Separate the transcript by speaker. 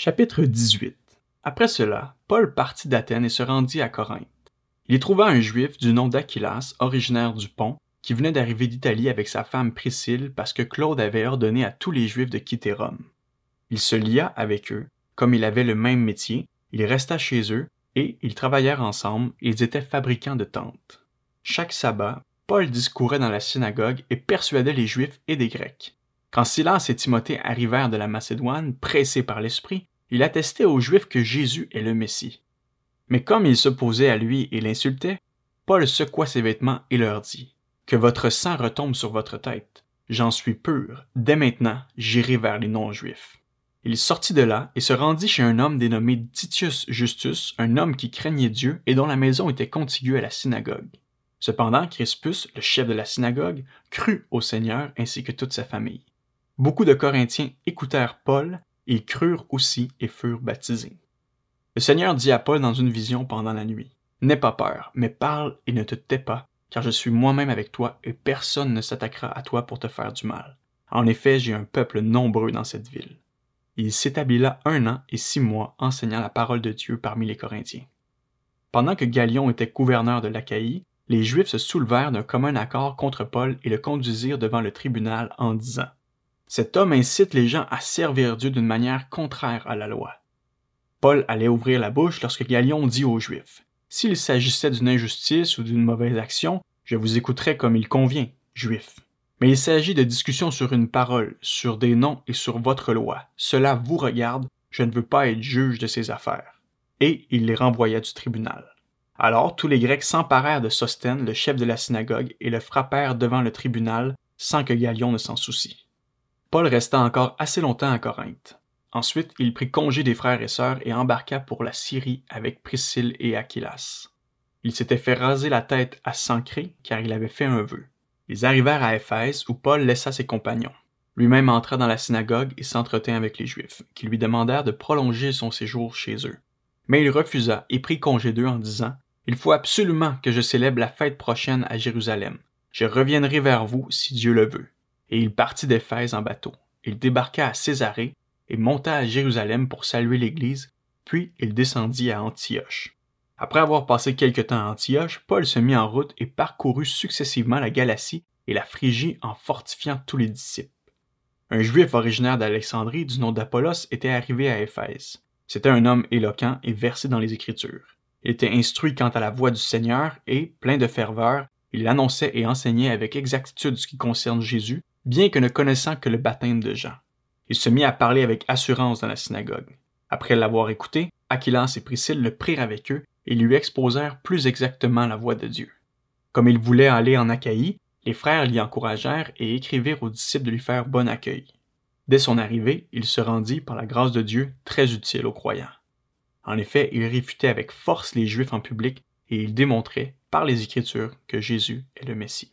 Speaker 1: Chapitre 18 Après cela, Paul partit d'Athènes et se rendit à Corinthe. Il y trouva un juif du nom d'Aquilas, originaire du Pont, qui venait d'arriver d'Italie avec sa femme Priscille parce que Claude avait ordonné à tous les juifs de quitter Rome. Il se lia avec eux, comme il avait le même métier, il resta chez eux, et ils travaillèrent ensemble, ils étaient fabricants de tentes. Chaque sabbat, Paul discourait dans la synagogue et persuadait les Juifs et des Grecs. Quand Silas et Timothée arrivèrent de la Macédoine, pressés par l'Esprit, il attestait aux Juifs que Jésus est le Messie. Mais comme ils s'opposaient à lui et l'insultaient, Paul secoua ses vêtements et leur dit Que votre sang retombe sur votre tête. J'en suis pur. Dès maintenant, j'irai vers les non-juifs. Il sortit de là et se rendit chez un homme dénommé Titius Justus, un homme qui craignait Dieu et dont la maison était contiguë à la synagogue. Cependant, Crispus, le chef de la synagogue, crut au Seigneur ainsi que toute sa famille. Beaucoup de Corinthiens écoutèrent Paul, ils crurent aussi et furent baptisés. Le Seigneur dit à Paul dans une vision pendant la nuit, N'aie pas peur, mais parle et ne te tais pas, car je suis moi-même avec toi et personne ne s'attaquera à toi pour te faire du mal. En effet, j'ai un peuple nombreux dans cette ville. Il s'établit là un an et six mois enseignant la parole de Dieu parmi les Corinthiens. Pendant que Galion était gouverneur de l'Achaïe, les Juifs se soulevèrent d'un commun accord contre Paul et le conduisirent devant le tribunal en disant cet homme incite les gens à servir Dieu d'une manière contraire à la loi. Paul allait ouvrir la bouche lorsque Galion dit aux Juifs S'il s'agissait d'une injustice ou d'une mauvaise action, je vous écouterais comme il convient, Juifs. Mais il s'agit de discussions sur une parole, sur des noms et sur votre loi. Cela vous regarde, je ne veux pas être juge de ces affaires. Et il les renvoya du tribunal. Alors tous les Grecs s'emparèrent de Sosthène, le chef de la synagogue, et le frappèrent devant le tribunal, sans que Galion ne s'en soucie. Paul resta encore assez longtemps à Corinthe. Ensuite, il prit congé des frères et sœurs et embarqua pour la Syrie avec Priscille et Aquilas. Il s'était fait raser la tête à Sancré car il avait fait un vœu. Ils arrivèrent à Éphèse où Paul laissa ses compagnons. Lui-même entra dans la synagogue et s'entretint avec les Juifs, qui lui demandèrent de prolonger son séjour chez eux. Mais il refusa et prit congé d'eux en disant Il faut absolument que je célèbre la fête prochaine à Jérusalem. Je reviendrai vers vous si Dieu le veut et il partit d'Éphèse en bateau. Il débarqua à Césarée et monta à Jérusalem pour saluer l'Église, puis il descendit à Antioche. Après avoir passé quelque temps à Antioche, Paul se mit en route et parcourut successivement la Galatie et la Phrygie en fortifiant tous les disciples. Un juif originaire d'Alexandrie du nom d'Apollos était arrivé à Éphèse. C'était un homme éloquent et versé dans les Écritures. Il était instruit quant à la voix du Seigneur et, plein de ferveur, il annonçait et enseignait avec exactitude ce qui concerne Jésus, bien que ne connaissant que le baptême de Jean. Il se mit à parler avec assurance dans la synagogue. Après l'avoir écouté, Aquilas et Priscille le prirent avec eux et lui exposèrent plus exactement la voix de Dieu. Comme il voulait aller en Achaïe, les frères l'y encouragèrent et écrivirent aux disciples de lui faire bon accueil. Dès son arrivée, il se rendit, par la grâce de Dieu, très utile aux croyants. En effet, il réfutait avec force les Juifs en public et il démontrait, par les Écritures, que Jésus est le Messie.